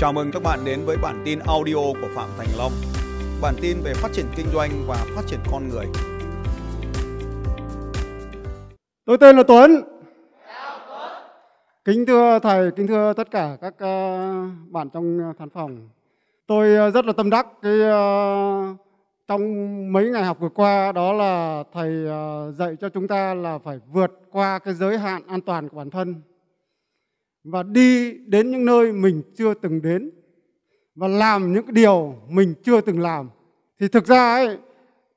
Chào mừng các bạn đến với bản tin audio của Phạm Thành Long. Bản tin về phát triển kinh doanh và phát triển con người. Tôi tên là Tuấn. Kính thưa thầy, kính thưa tất cả các ờ, bạn trong ờ, khán phòng. Tôi ờ, rất là tâm đắc cái trong mấy ngày học vừa qua đó là thầy dạy cho chúng ta là phải vượt qua cái giới hạn an toàn của bản thân và đi đến những nơi mình chưa từng đến và làm những điều mình chưa từng làm. Thì thực ra ấy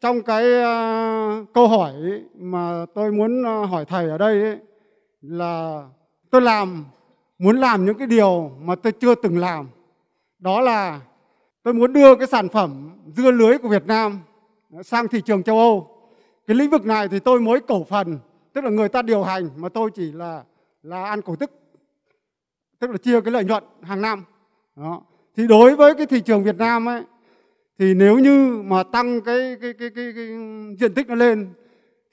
trong cái uh, câu hỏi mà tôi muốn ờ, hỏi thầy ở đây ấy, là tôi làm muốn làm những cái điều mà tôi chưa từng làm. Đó là tôi muốn đưa cái sản phẩm dưa lưới của Việt Nam sang thị trường châu Âu. Cái lĩnh vực này thì tôi mới cổ phần tức là người ta điều hành mà tôi chỉ là là ăn cổ tức tức là chia cái lợi nhuận hàng năm đó thì đối với cái thị trường Việt Nam ấy thì nếu như mà tăng cái cái cái cái, cái diện tích nó lên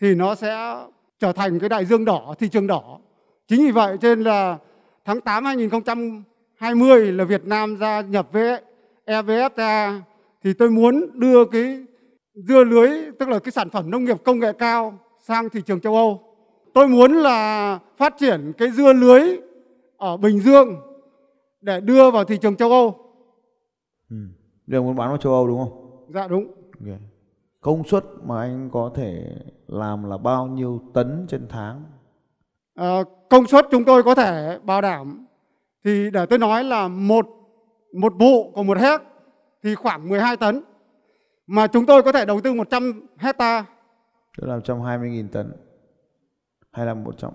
thì nó sẽ trở thành cái đại dương đỏ, thị trường đỏ. Chính vì vậy trên là tháng 8 2020 là Việt Nam gia nhập với EVFTA thì tôi muốn đưa cái dưa lưới tức là cái sản phẩm nông nghiệp công nghệ cao sang thị trường châu Âu. Tôi muốn là phát triển cái dưa lưới ở Bình Dương để đưa vào thị trường châu Âu. Ừ. Đều muốn bán vào châu Âu đúng không? Dạ đúng. Ok. Công suất mà anh có thể làm là bao nhiêu tấn trên tháng? Ờ, công suất chúng tôi có thể bảo đảm thì để tôi nói là một một vụ của một héc thì khoảng 12 tấn mà chúng tôi có thể đầu tư 100 hecta Tức là 120.000 tấn hay là 100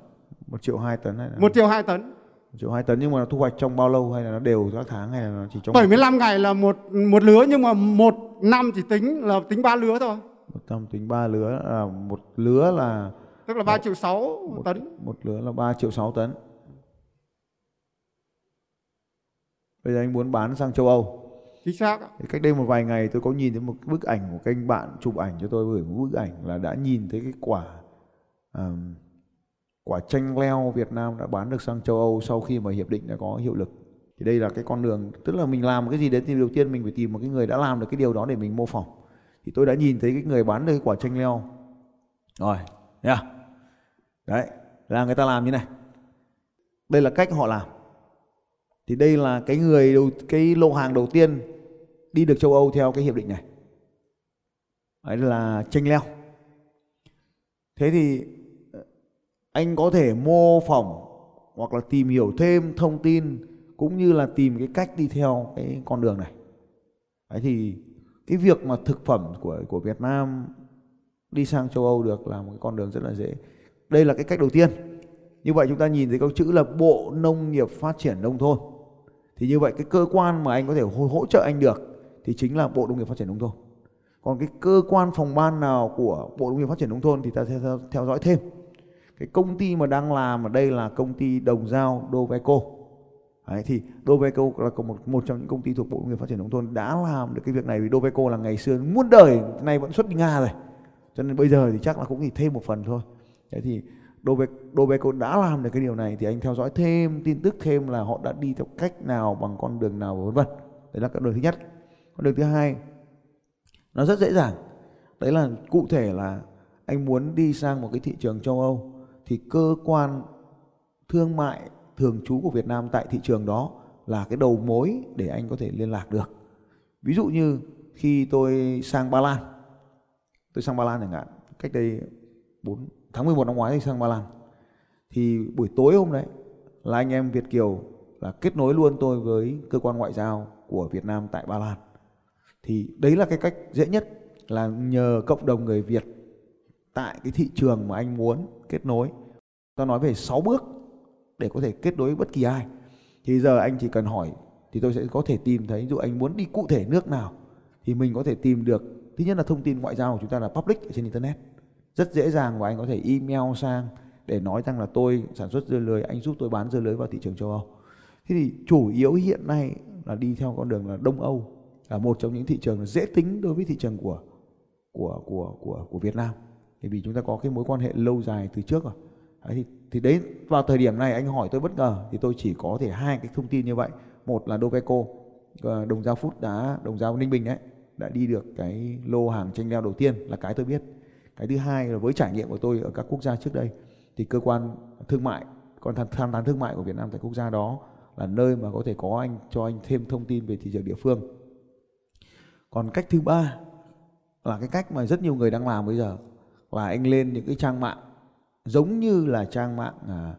1 triệu 2 tấn hay là 1 triệu 2 tấn 1 triệu 2 tấn nhưng mà nó thu hoạch trong bao lâu hay là nó đều các tháng hay là nó chỉ trong 75 ngày là một một lứa nhưng mà một năm chỉ tính là tính ba lứa thôi 100 tính 3 lứa là một lứa là tức là 3 triệu 6 một, tấn một lứa là 3 triệu 6 tấn. Bây giờ anh muốn bán sang châu Âu. chính xác. Thì cách đây một vài ngày tôi có nhìn thấy một bức ảnh của kênh bạn chụp ảnh cho tôi gửi một bức ảnh là đã nhìn thấy cái quả ờm, quả chanh leo Việt Nam đã bán được sang châu Âu sau khi mà hiệp định đã có hiệu lực. Thì đây là cái con đường tức là mình làm cái gì đấy thì đầu tiên mình phải tìm một cái người đã làm được cái điều đó để mình mô phỏng. Thì tôi đã nhìn thấy cái người bán được cái quả chanh leo. Rồi, nha. À? Đấy, là người ta làm như này. Đây là cách họ làm. Thì đây là cái người đầu cái lô hàng đầu tiên đi được châu Âu theo cái hiệp định này. Đấy là chanh leo. Thế thì anh có thể mô phỏng hoặc là tìm hiểu thêm thông tin cũng như là tìm cái cách đi theo cái con đường này. Đấy thì cái việc mà thực phẩm của của Việt Nam đi sang châu Âu được là một cái con đường rất là dễ. Đây là cái cách đầu tiên. Như vậy chúng ta nhìn thấy câu chữ là Bộ Nông nghiệp Phát triển Nông thôn. Thì như vậy cái cơ quan mà anh có thể hỗ, hỗ trợ anh được thì chính là Bộ Nông nghiệp Phát triển Nông thôn. Còn cái cơ quan phòng ban nào của Bộ Nông nghiệp Phát triển Nông thôn thì ta sẽ theo, theo dõi thêm. Cái công ty mà đang làm ở đây là công ty Đồng Giao Doveco. Đấy, thì Doveco là một, một trong những công ty thuộc Bộ Nông nghiệp Phát triển Nông thôn đã làm được cái việc này vì Doveco là ngày xưa muôn đời nay vẫn xuất đi Nga rồi. Cho nên bây giờ thì chắc là cũng chỉ thêm một phần thôi. Thế thì Doveco đã làm được cái điều này thì anh theo dõi thêm tin tức thêm là họ đã đi theo cách nào bằng con đường nào vân vân. Đấy là cái đường thứ nhất. Con đường thứ hai nó rất dễ dàng. Đấy là cụ thể là anh muốn đi sang một cái thị trường châu Âu thì cơ quan thương mại thường trú của Việt Nam tại thị trường đó là cái đầu mối để anh có thể liên lạc được. Ví dụ như khi tôi sang Ba Lan, tôi sang Ba Lan chẳng hạn, cách đây 4 tháng 11 năm ngoái thì sang Ba Lan. Thì buổi tối hôm đấy là anh em Việt Kiều là kết nối luôn tôi với cơ quan ngoại giao của Việt Nam tại Ba Lan. Thì đấy là cái cách dễ nhất là nhờ cộng đồng người Việt tại cái thị trường mà anh muốn kết nối. Ta nói về 6 bước để có thể kết nối bất kỳ ai. Thì giờ anh chỉ cần hỏi thì tôi sẽ có thể tìm thấy, ví dụ anh muốn đi cụ thể nước nào thì mình có thể tìm được thứ nhất là thông tin ngoại giao của chúng ta là public ở trên internet rất dễ dàng và anh có thể email sang để nói rằng là tôi sản xuất dưa lưới, anh giúp tôi bán dưa lưới vào thị trường châu Âu thế thì chủ yếu hiện nay là đi theo con đường là Đông Âu là một trong những thị trường dễ tính đối với thị trường của của của của của Việt Nam bởi vì chúng ta có cái mối quan hệ lâu dài từ trước rồi. Đấy, thì thì đấy vào thời điểm này anh hỏi tôi bất ngờ thì tôi chỉ có thể hai cái thông tin như vậy. Một là Doveco ờ, đồng giao phút đã đồng giao ninh bình đấy đã đi được cái lô hàng tranh leo đầu tiên là cái tôi biết. Cái thứ hai là với trải nghiệm của tôi ở các quốc gia trước đây thì cơ quan thương mại còn tham tham tán thương mại của Việt Nam tại quốc gia đó là nơi mà có thể có anh cho anh thêm thông tin về thị trường địa phương. Còn cách thứ ba là cái cách mà rất nhiều người đang làm bây giờ và anh lên những cái trang mạng giống như là trang mạng à,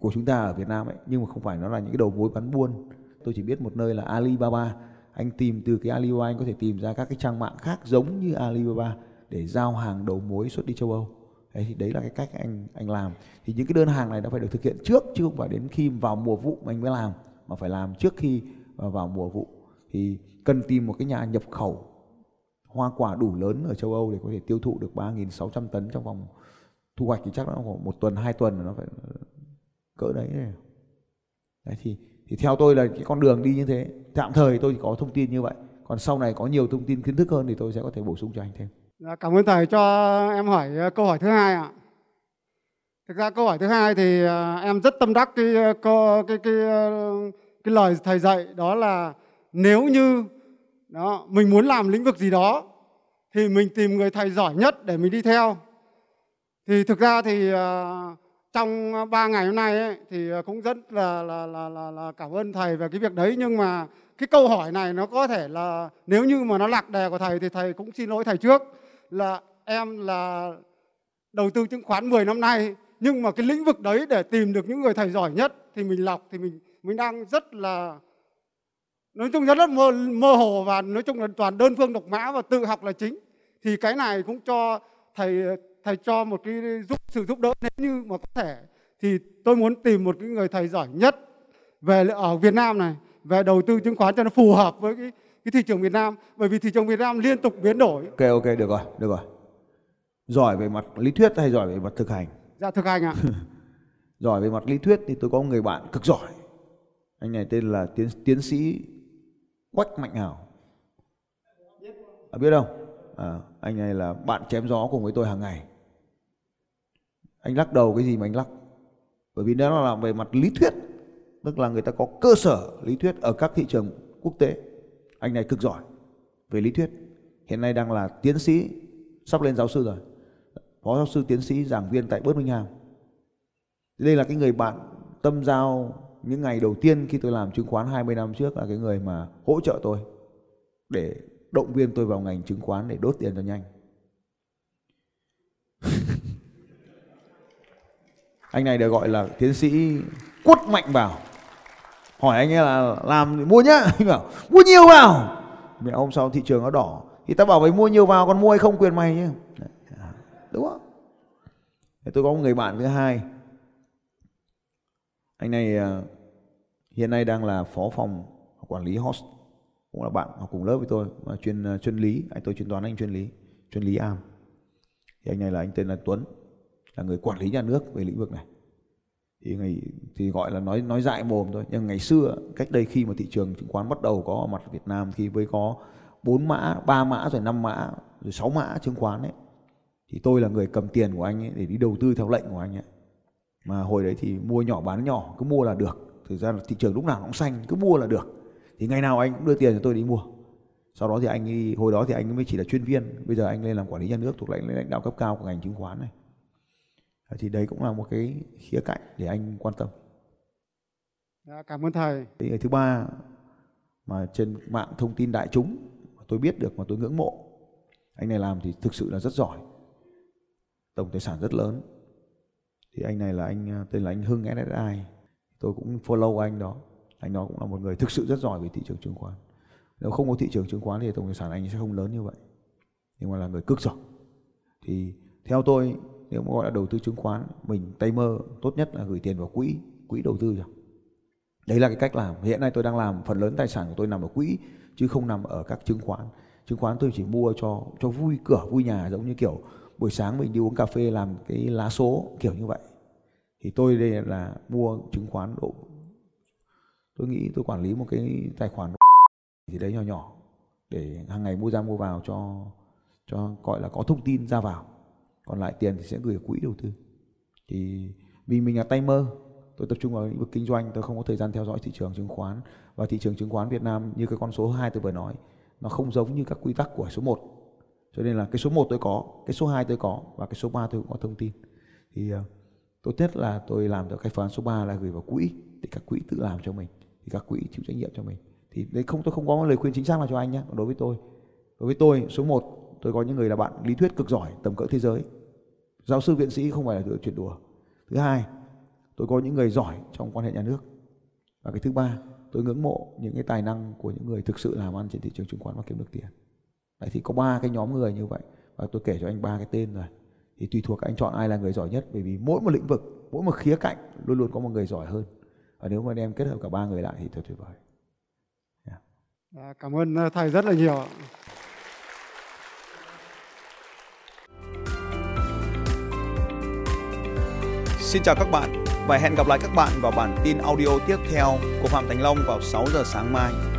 của chúng ta ở Việt Nam ấy nhưng mà không phải nó là những cái đầu mối bán buôn. Tôi chỉ biết một nơi là Alibaba. Anh tìm từ cái Alibaba anh có thể tìm ra các cái trang mạng khác giống như Alibaba để giao hàng đầu mối xuất đi châu Âu. Đấy thì đấy là cái cách anh anh làm. Thì những cái đơn hàng này đã phải được thực hiện trước chứ không phải đến khi vào mùa vụ mà anh mới làm mà phải làm trước khi à, vào mùa vụ. Thì cần tìm một cái nhà nhập khẩu hoa quả đủ lớn ở châu Âu để có thể tiêu thụ được 3.600 tấn trong vòng thu hoạch thì chắc nó khoảng một tuần hai tuần là nó phải cỡ đấy đấy thì thì theo tôi là cái con đường đi như thế tạm thời tôi có thông tin như vậy. Còn sau này có nhiều thông tin kiến thức hơn thì tôi sẽ có thể bổ sung cho anh thêm. Dạ, cảm ơn thầy cho em hỏi ờ, câu hỏi thứ hai ạ. Thực ra câu hỏi thứ hai thì ờ, em rất tâm đắc cái ờ, cái cái cái, cái lời thầy dạy đó là nếu như đó mình muốn làm lĩnh vực gì đó thì mình tìm người thầy giỏi nhất để mình đi theo. Thì thực ra thì ờ, trong ba ngày hôm nay ấy, thì ờ, cũng rất là, là là là là cảm ơn thầy về cái việc đấy. Nhưng mà cái câu hỏi này nó có thể là nếu như mà nó lạc đề của thầy thì thầy cũng xin lỗi thầy trước là em là đầu tư chứng khoán 10 năm nay nhưng mà cái lĩnh vực đấy để tìm được những người thầy giỏi nhất thì mình lọc thì mình mình đang rất là nói chung rất, rất mơ, mơ hồ và nói chung là toàn đơn phương độc mã và tự học là chính thì cái này cũng cho thầy thầy cho một cái giúp sự giúp đỡ nếu như mà có thể thì tôi muốn tìm một cái người thầy giỏi nhất về ở Việt Nam này về đầu tư chứng khoán cho nó phù hợp với cái cái thị trường Việt Nam bởi vì thị trường Việt Nam liên tục biến đổi. Ok ok được rồi được rồi. Giỏi về mặt lý thuyết hay giỏi về mặt thực hành? Dạ thực hành ạ. giỏi về mặt lý thuyết thì tôi có một người bạn cực giỏi. Anh này tên là tiến tiến sĩ Quách Mạnh Hảo. À, biết không? À, anh này là bạn chém gió cùng với tôi hàng ngày. Anh lắc đầu cái gì mà anh lắc? Bởi vì đó là về mặt lý thuyết tức là người ta có cơ sở lý thuyết ở các thị trường quốc tế. Anh này cực giỏi về lý thuyết. Hiện nay đang là tiến sĩ sắp lên giáo sư rồi. Phó giáo sư tiến sĩ giảng viên tại Birmingham. Đây là cái người bạn tâm giao những ngày đầu tiên khi tôi làm chứng khoán 20 năm trước là cái người mà hỗ trợ tôi để động viên tôi vào ngành chứng khoán để đốt tiền cho nhanh. Anh này được gọi là tiến sĩ quất mạnh vào hỏi anh ấy là làm mua nhá. Anh bảo, mua nhiều vào. Mẹ hôm sau thị trường nó đỏ. Thì ta bảo mày mua nhiều vào còn mua hay không quyền mày nhé đúng không? Tôi có một người bạn thứ hai. Anh này à, hiện nay đang là phó phòng quản lý host, cũng là bạn học cùng lớp với tôi, mà chuyên ờ, chuyên lý. Anh tôi chuyên toán, anh chuyên lý chuyên lý am. Thì anh này là, anh tên là Tuấn, là người quản lý nhà nước về lĩnh vực này. Thì ngày, thì gọi là nói nói dại mồm thôi, nhưng ngày xưa, cách đây khi mà thị trường chứng khoán bắt đầu có ở mặt Việt Nam, khi mới có bốn mã, ba mã rồi năm mã, rồi sáu mã chứng khoán ấy, thì tôi là người cầm tiền của anh ấy để đi đầu tư theo lệnh của anh ấy. Mà hồi đấy thì mua nhỏ bán nhỏ, cứ mua là được thực ra là thị trường lúc nào cũng xanh cứ mua là được. Thì ngày nào anh cũng đưa tiền cho tôi đi mua. Sau đó thì anh ấy, hồi đó thì anh mới chỉ là chuyên viên bây giờ anh lên làm quản lý nhà nước thuộc lãnh lãnh đạo cấp cao của ngành chứng khoán này. Thì đấy cũng là một cái khía cạnh để anh quan tâm. Dạ, cảm ơn thầy. Cái thứ ba mà trên mạng thông tin đại chúng tôi biết được mà tôi ngưỡng mộ anh này làm thì thực sự là rất giỏi. Tổng tài sản rất lớn. Thì anh này là anh tên là anh Hưng SSI tôi cũng follow anh đó. Anh đó cũng là một người thực sự rất giỏi về thị trường chứng khoán. Nếu không có thị trường chứng khoán thì tổng tài sản anh sẽ không lớn như vậy. Nhưng mà là người cực giỏi. Thì theo tôi, nếu mà gọi là đầu tư chứng khoán, mình tay mơ tốt nhất là gửi tiền vào quỹ quỹ đầu tư rồi. Đấy là cái cách làm. Hiện nay tôi đang làm, phần lớn tài sản của tôi nằm ở quỹ, chứ không nằm ở các chứng khoán. Chứng khoán tôi chỉ mua cho cho vui, cửa, vui nhà, giống như kiểu buổi sáng mình đi uống cà phê làm cái lá số, kiểu như vậy thì tôi đây là mua chứng khoán độ tôi nghĩ tôi quản lý một cái tài khoản thì đấy nhỏ nhỏ để hàng ngày mua ra mua vào cho cho gọi là có thông tin ra vào. Còn lại tiền thì sẽ gửi quỹ đầu tư. Thì vì mình là tay mơ tôi tập trung vào lĩnh vực kinh doanh tôi không có thời gian theo dõi thị trường chứng khoán. Và thị trường chứng khoán Việt Nam như cái con số 2 tôi vừa nói nó không giống như các quy tắc của số 1 cho nên là cái số 1 tôi có cái số 2 tôi có và cái số 3 tôi cũng có thông tin. Thì uh, tốt nhất là tôi làm cho cái phương án số 3 là gửi vào quỹ, để các quỹ tự làm cho mình, thì các quỹ chịu trách nhiệm cho mình. Thì đấy, không, tôi không có lời khuyên chính xác nào cho anh nhé đối với tôi. Đối với tôi, số 1 tôi có những người là bạn lý thuyết cực giỏi, tầm cỡ thế giới. Giáo sư, viện sĩ không phải là chuyện đùa. Thứ hai, tôi có những người giỏi trong quan hệ nhà nước. Và cái thứ ba, tôi ngưỡng mộ những cái tài năng của những người thực sự làm ăn trên thị trường chứng khoán và kiếm được tiền. Đấy, thì có ba cái nhóm người như vậy, và tôi kể cho anh ba cái tên rồi thì tùy thuộc anh chọn ai là người giỏi nhất bởi vì mỗi một lĩnh vực mỗi một khía cạnh luôn luôn có một người giỏi hơn và nếu mà đem kết hợp cả ba người lại thì thật tuyệt vời yeah. À, cảm ơn ờ, thầy rất là nhiều Xin chào các bạn và hẹn gặp lại các bạn vào bản tin audio tiếp theo của Phạm Thành Long vào 6 giờ sáng mai.